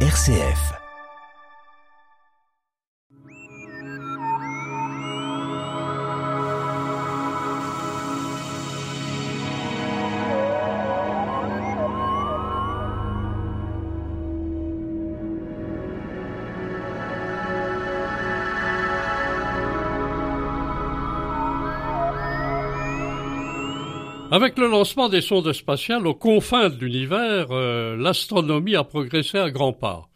RCF. Avec le lancement des sondes spatiales aux confins de l'univers, euh, l'astronomie a progressé à grands pas.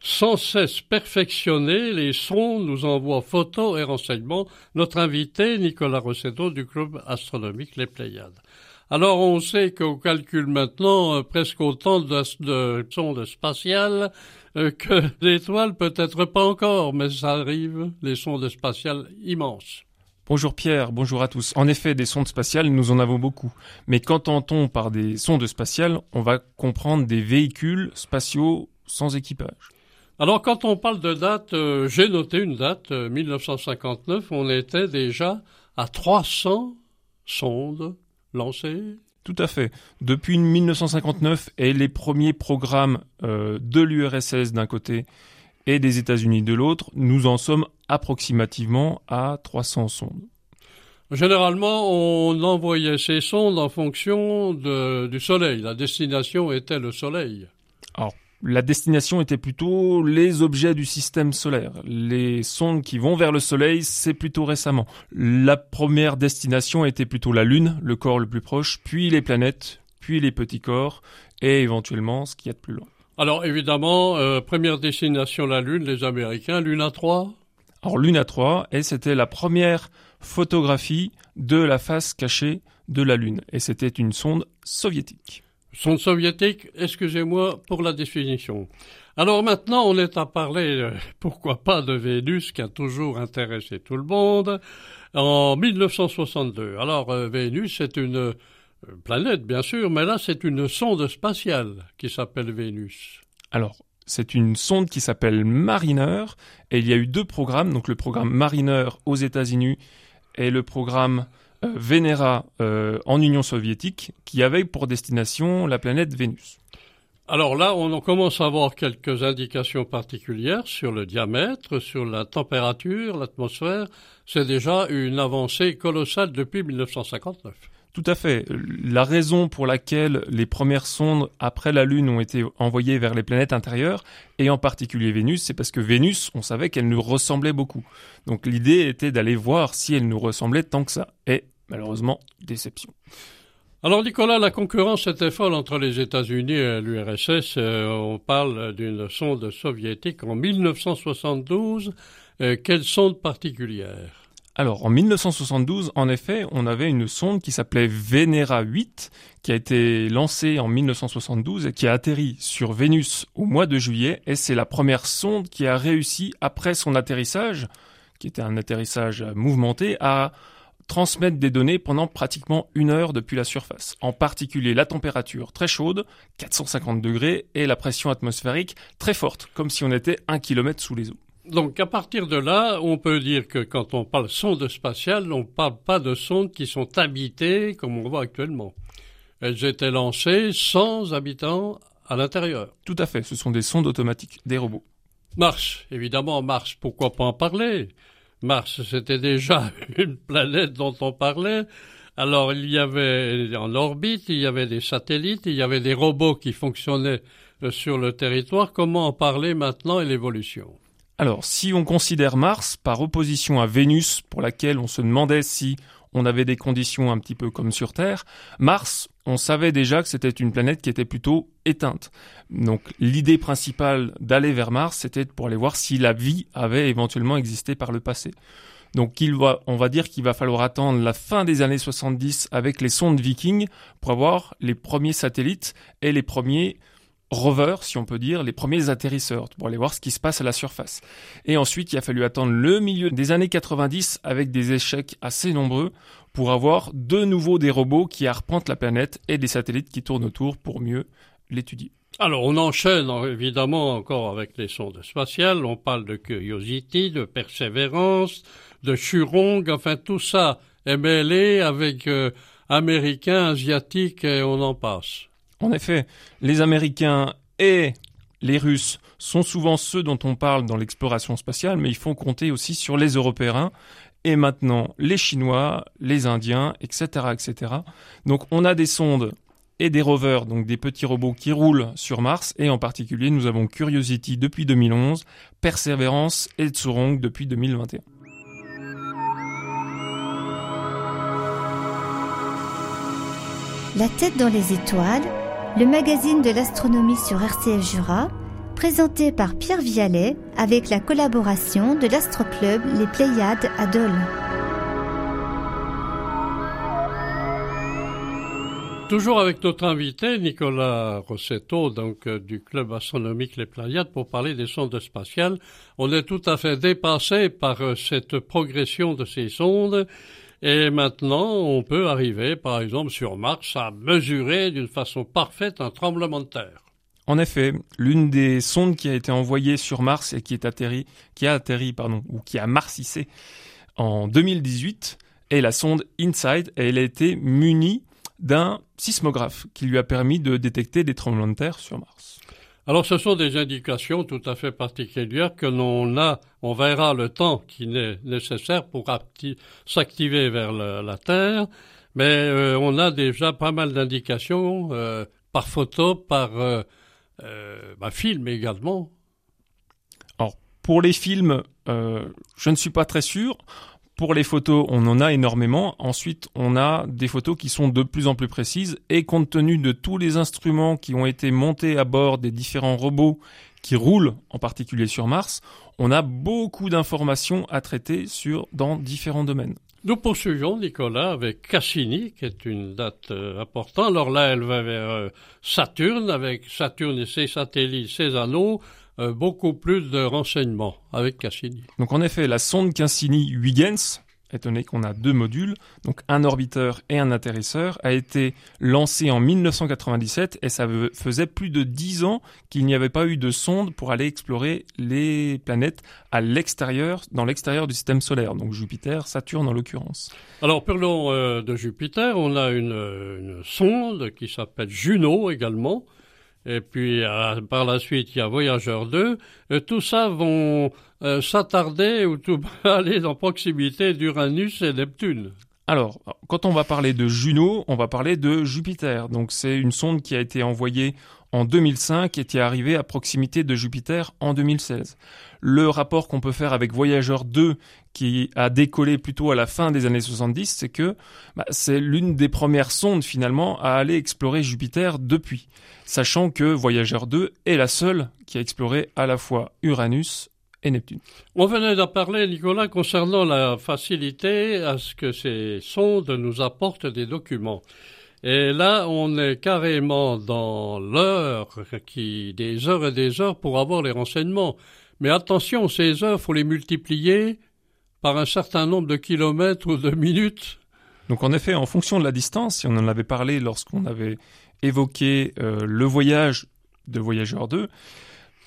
Sans cesse perfectionner, les sondes nous envoient photos et renseignements. Notre invité, Nicolas Rossetto du club astronomique Les Pléiades. Alors on sait qu'on calcule maintenant euh, presque autant de, de sondes spatiales euh, que d'étoiles, peut-être pas encore, mais ça arrive, les sondes spatiales immenses. Bonjour Pierre, bonjour à tous. En effet, des sondes spatiales, nous en avons beaucoup. Mais quand on par des sondes spatiales, on va comprendre des véhicules spatiaux sans équipage. Alors quand on parle de date, euh, j'ai noté une date, 1959, euh, on était déjà à 300 sondes lancées. Tout à fait. Depuis 1959 et les premiers programmes euh, de l'URSS d'un côté et des États-Unis de l'autre, nous en sommes approximativement à 300 sondes. Généralement, on envoyait ces sondes en fonction du Soleil. La destination était le Soleil. Alors, la destination était plutôt les objets du système solaire. Les sondes qui vont vers le Soleil, c'est plutôt récemment. La première destination était plutôt la Lune, le corps le plus proche, puis les planètes, puis les petits corps, et éventuellement ce qu'il y a de plus loin. Alors évidemment, euh, première destination la Lune, les Américains, Luna 3 Alors Luna 3, et c'était la première photographie de la face cachée de la Lune, et c'était une sonde soviétique. Sonde soviétique, excusez-moi pour la définition. Alors maintenant, on est à parler, euh, pourquoi pas, de Vénus qui a toujours intéressé tout le monde. En 1962. Alors euh, Vénus, c'est une planète, bien sûr, mais là, c'est une sonde spatiale qui s'appelle Vénus. Alors, c'est une sonde qui s'appelle Mariner, et il y a eu deux programmes, donc le programme Mariner aux États-Unis et le programme euh, Venera euh, en Union soviétique, qui avaient pour destination la planète Vénus. Alors là, on commence à avoir quelques indications particulières sur le diamètre, sur la température, l'atmosphère. C'est déjà une avancée colossale depuis 1959. Tout à fait. La raison pour laquelle les premières sondes après la Lune ont été envoyées vers les planètes intérieures, et en particulier Vénus, c'est parce que Vénus, on savait qu'elle nous ressemblait beaucoup. Donc l'idée était d'aller voir si elle nous ressemblait tant que ça. Et malheureusement, déception. Alors Nicolas, la concurrence était folle entre les États-Unis et l'URSS. Euh, on parle d'une sonde soviétique en 1972. Euh, quelle sonde particulière? Alors, en 1972, en effet, on avait une sonde qui s'appelait Venera 8, qui a été lancée en 1972 et qui a atterri sur Vénus au mois de juillet. Et c'est la première sonde qui a réussi, après son atterrissage, qui était un atterrissage mouvementé, à transmettre des données pendant pratiquement une heure depuis la surface. En particulier la température très chaude, 450 degrés, et la pression atmosphérique très forte, comme si on était un kilomètre sous les eaux. Donc à partir de là, on peut dire que quand on parle sonde spatiale, on ne parle pas de sondes qui sont habitées comme on voit actuellement. Elles étaient lancées sans habitants à l'intérieur. Tout à fait, ce sont des sondes automatiques, des robots. Mars, évidemment Mars, pourquoi pas en parler? Mars, c'était déjà une planète dont on parlait. Alors il y avait en orbite, il y avait des satellites, il y avait des robots qui fonctionnaient euh, sur le territoire. Comment en parler maintenant et l'évolution? Alors, si on considère Mars par opposition à Vénus, pour laquelle on se demandait si on avait des conditions un petit peu comme sur Terre, Mars, on savait déjà que c'était une planète qui était plutôt éteinte. Donc l'idée principale d'aller vers Mars, c'était pour aller voir si la vie avait éventuellement existé par le passé. Donc on va dire qu'il va falloir attendre la fin des années 70 avec les sondes Viking pour avoir les premiers satellites et les premiers rovers, si on peut dire, les premiers atterrisseurs, pour aller voir ce qui se passe à la surface. Et ensuite, il a fallu attendre le milieu des années 90 avec des échecs assez nombreux pour avoir de nouveau des robots qui arpentent la planète et des satellites qui tournent autour pour mieux l'étudier. Alors, on enchaîne évidemment encore avec les sondes spatiales. On parle de Curiosity, de Perseverance, de Churong. Enfin, tout ça est mêlé avec euh, Américains, Asiatiques et on en passe. En effet, les Américains et Les Russes sont souvent ceux dont on parle dans l'exploration spatiale, mais il faut compter aussi sur les Européens et maintenant les Chinois, les Indiens, etc., etc. Donc on a des sondes et des rovers, donc des petits robots qui roulent sur Mars, et en particulier nous avons Curiosity depuis 2011, Perseverance et Tsurong depuis 2021. La tête dans les étoiles, le magazine de l'astronomie sur RCF Jura, présenté par Pierre Vialet avec la collaboration de l'Astroclub Les Pléiades à Dole. Toujours avec notre invité Nicolas Rossetto, donc euh, du club astronomique Les Pléiades, pour parler des sondes spatiales. On est tout à fait dépassé par euh, cette progression de ces sondes. Et maintenant, on peut arriver, par exemple, sur Mars, à mesurer d'une façon parfaite un tremblement de terre. En effet, l'une des sondes qui a été envoyée sur Mars et qui a atterri, pardon, ou qui a marcissé en 2018 est la sonde InSight et elle a été munie d'un sismographe qui lui a permis de détecter des tremblements de terre sur Mars. Alors ce sont des indications tout à fait particulières que l'on a, on verra le temps qui est nécessaire pour s'activer vers la Terre, mais euh, on a déjà pas mal d'indications euh, par photo, par euh, bah, film également. Alors pour les films, je ne suis pas très sûr. Pour les photos, on en a énormément. Ensuite, on a des photos qui sont de plus en plus précises et compte tenu de tous les instruments qui ont été montés à bord des différents robots qui roulent en particulier sur Mars, on a beaucoup d'informations à traiter sur dans différents domaines. Nous poursuivons, Nicolas, avec Cassini, qui est une date euh, importante. Alors là, elle va vers euh, Saturne, avec Saturne et ses satellites, ses anneaux. Euh, beaucoup plus de renseignements avec Cassini. Donc en effet, la sonde Cassini-Huygens, étonné qu'on a deux modules, donc un orbiteur et un atterrisseur, a été lancée en 1997 et ça faisait plus de dix ans qu'il n'y avait pas eu de sonde pour aller explorer les planètes à l'extérieur, dans l'extérieur du système solaire, donc Jupiter, Saturne en l'occurrence. Alors parlons euh, de Jupiter, on a une, une sonde qui s'appelle Juno également, et puis euh, par la suite il y a Voyageur 2, euh, tout ça vont euh, s'attarder ou tout aller en proximité d'Uranus et Neptune. Alors, quand on va parler de Juno, on va parler de Jupiter. Donc c'est une sonde qui a été envoyée en 2005 et qui est arrivée à proximité de Jupiter en 2016. Le rapport qu'on peut faire avec Voyager 2, qui a décollé plutôt à la fin des années 70, c'est que bah, c'est l'une des premières sondes finalement à aller explorer Jupiter depuis, sachant que Voyager 2 est la seule qui a exploré à la fois Uranus et Neptune. On venait d'en parler, Nicolas, concernant la facilité à ce que ces sondes nous apportent des documents. Et là, on est carrément dans l'heure qui, des heures et des heures pour avoir les renseignements. Mais attention, ces heures, faut les multiplier par un certain nombre de kilomètres ou de minutes. Donc en effet, en fonction de la distance, si on en avait parlé lorsqu'on avait évoqué euh, le voyage de Voyageur 2,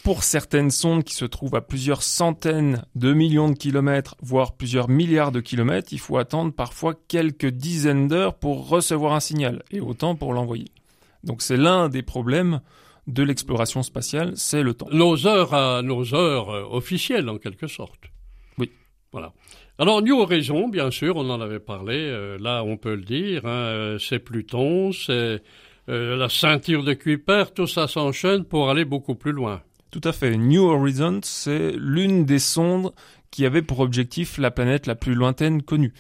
pour certaines sondes qui se trouvent à plusieurs centaines de millions de kilomètres, voire plusieurs milliards de kilomètres, il faut attendre parfois quelques dizaines d'heures pour recevoir un signal, et autant pour l'envoyer. Donc c'est l'un des problèmes de l'exploration spatiale, c'est le temps. Nos heures à nos heures euh, officielles, en quelque sorte. Voilà. Alors, New Horizon, bien sûr, on en avait parlé, euh, là on peut le dire, hein, euh, c'est Pluton, c'est la ceinture de Kuiper, tout ça s'enchaîne pour aller beaucoup plus loin. Tout à fait. New Horizons, c'est l'une des sondes qui avait pour objectif la planète la plus lointaine connue.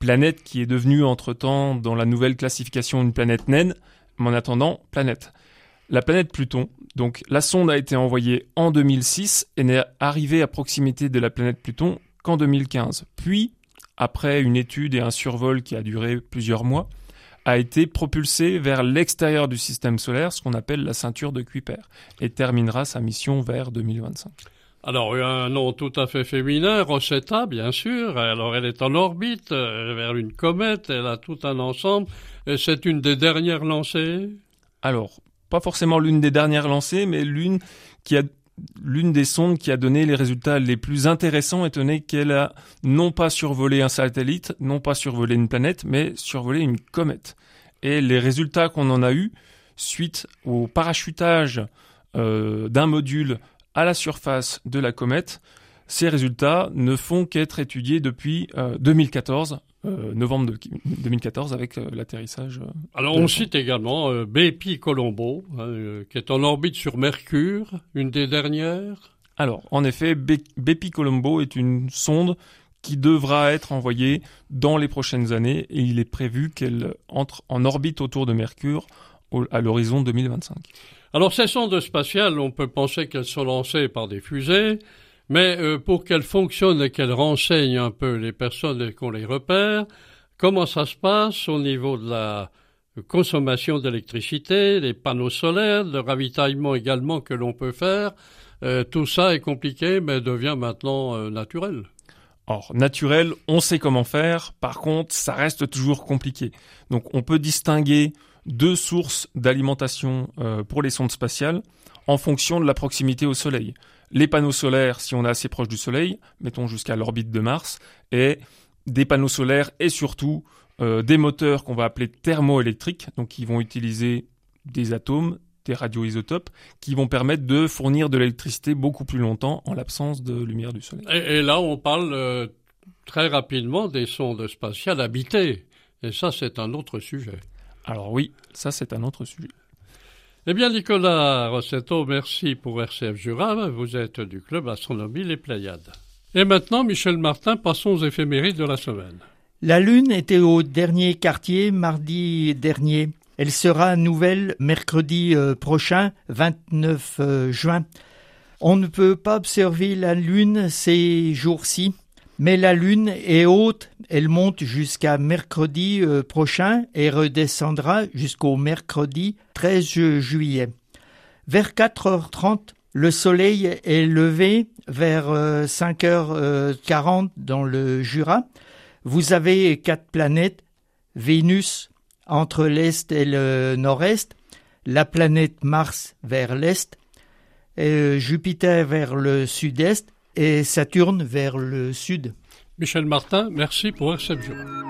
Planète qui est devenue entre-temps dans la nouvelle classification une planète naine, mais en attendant, planète la planète Pluton. Donc la sonde a été envoyée en 2006 et n'est arrivée à proximité de la planète Pluton qu'en 2015. Puis, après une étude et un survol qui a duré plusieurs mois, a été propulsée vers l'extérieur du système solaire, ce qu'on appelle la ceinture de Kuiper, et terminera sa mission vers 2025. Alors, un nom tout à fait féminin, Rosetta, bien sûr. Alors, elle est en orbite euh, vers une comète, elle a tout un ensemble. Et c'est une des dernières lancées? Alors, pas forcément l'une des dernières lancées, mais l'une qui a l'une des sondes qui a donné les résultats les plus intéressants étant qu'elle a non pas survolé un satellite, non pas survolé une planète, mais survolé une comète. Et les résultats qu'on en a eus suite au parachutage euh, d'un module à la surface de la comète. Ces résultats ne font qu'être étudiés depuis 2014, novembre 2014, avec l'atterrissage. Alors on cite également Bepi Colombo, hein, qui est en orbite sur Mercure, une des dernières. Alors, en effet, Bepi Colombo est une sonde qui devra être envoyée dans les prochaines années et il est prévu qu'elle entre en orbite autour de Mercure à l'horizon 2025. Alors ces sondes spatiales, on peut penser qu'elles sont lancées par des fusées, mais euh, pour qu'elles fonctionnent et qu'elles renseignent un peu les personnes et qu'on les repère, comment ça se passe au niveau de la consommation d'électricité, les panneaux solaires, le ravitaillement également que l'on peut faire, euh, tout ça est compliqué mais devient maintenant euh, naturel. Or, naturel, on sait comment faire, par contre, ça reste toujours compliqué. Donc on peut distinguer deux sources d'alimentation pour les sondes spatiales en fonction de la proximité au Soleil. Les panneaux solaires, si on est assez proche du Soleil, mettons jusqu'à l'orbite de Mars, et des panneaux solaires et surtout euh, des moteurs qu'on va appeler thermoélectriques, donc qui vont utiliser des atomes, des radioisotopes, qui vont permettre de fournir de l'électricité beaucoup plus longtemps en l'absence de lumière du Soleil. Et, là, on parle euh, très rapidement des sondes spatiales habitées. Et ça, c'est un autre sujet. Alors oui, ça, c'est un autre sujet. Eh bien, Nicolas Rossetto, merci pour RCF Jura. Vous êtes du club Astronomie Les Pléiades. Et maintenant, Michel Martin, passons aux éphémérides de la semaine. La Lune était au dernier quartier mardi dernier. Elle sera nouvelle mercredi euh, prochain, 29 euh, juin. On ne peut pas observer la Lune ces jours-ci, mais la Lune est haute, elle monte jusqu'à mercredi euh, prochain et redescendra jusqu'au mercredi 13 juillet. Vers 4h30, le Soleil est levé vers 5h40 dans le Jura. Vous avez quatre planètes, Vénus, entre l'Est et le Nord-Est, la planète Mars vers l'Est, Jupiter vers le Sud-Est et Saturne vers le Sud. Michel Martin, merci pour cette journée.